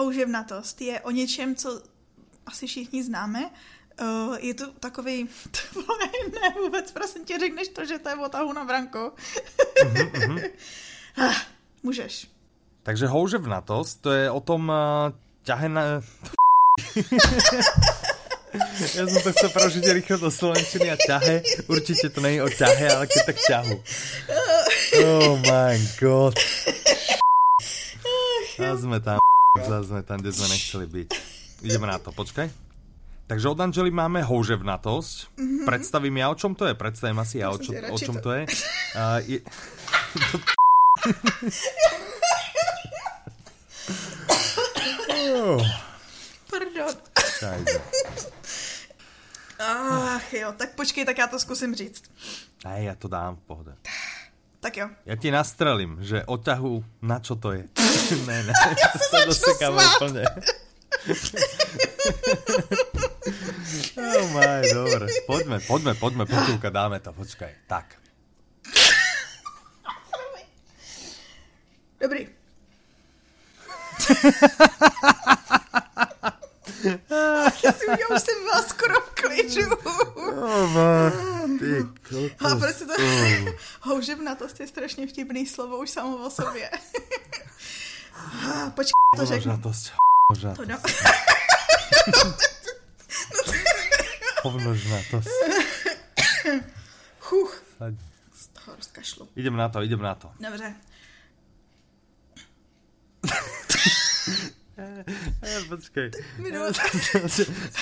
houževnatost je o něčem, co asi všichni známe. Uh, je to takový, ne vůbec, prosím tě, řekneš to, že to je o tahu na branko. mm-hmm, mm-hmm. Můžeš. Takže houževnatosť, to je o tom uh, ťahe na... ja som to chcel preložiť rýchlo do slovenčiny a ťahe. Určite to není o ťahe, ale keď tak ťahu. Oh my god. Zase sme tam, zase sme tam, kde sme nechceli byť. Ideme na to, počkaj. Takže od Angely máme houževnatosť. Mm-hmm. Predstavím ja, o čom to je. Predstavím asi ja, o, čo, o čom to je. Uh, je... Pardon. Ach jo, tak počkej, tak já to zkusím říct. Ne, já to dám v pohode. Tak jo. Ja ti nastrelím, že o ťahu, na čo to je. ne, ne, ja sa dosekám úplne. oh my, dobre. Poďme, poďme, poďme, počúka, dáme to, počkaj. Tak. Dobrý. Já, si, už jsem byla skoro v klidu. Oh, ty A proč to... Oh. Houževnatost je strašně vtipný slovo už samo o sobě. Počkej, to řeknu. Houževnatost. Houževnatost. Hovnožnatost. Chuch. Z toho rozkašlu. Idem na to, idem na to. Dobře. Počkej.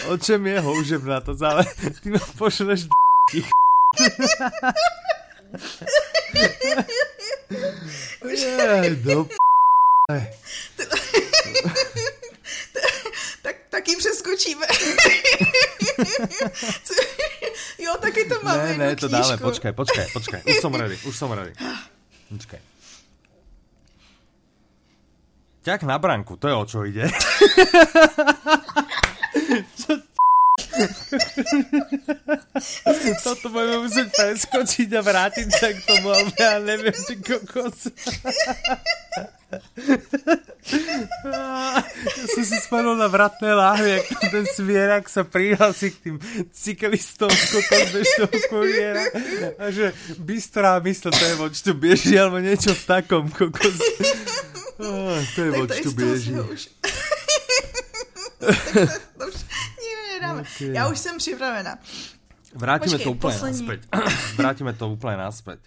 o čem je houževnatosť, ale ty ma pošleš Jej, do tak, taky přeskočíme. jo, taky to máme Ne, ne, to dáme, počkaj, počkaj, počkaj. Už som ready, už som ready. Počkaj. Ťah na branku, to je o čo ide. Preskočiť a vrátiť sa k tomu, ale ja neviem, ty kokos. ja som si spomenul na vratné láhvy, jak ten svierak sa prihlási k tým cyklistom kokos bež toho kuriéra a že bystrá mysl, to je voč tu beží, alebo niečo v takom kokos. Oh, to je voč tu beží. nedáme. Okay. Já už jsem připravena. Vrátime Počkej, to úplne poslední. naspäť. Vrátime to úplne naspäť.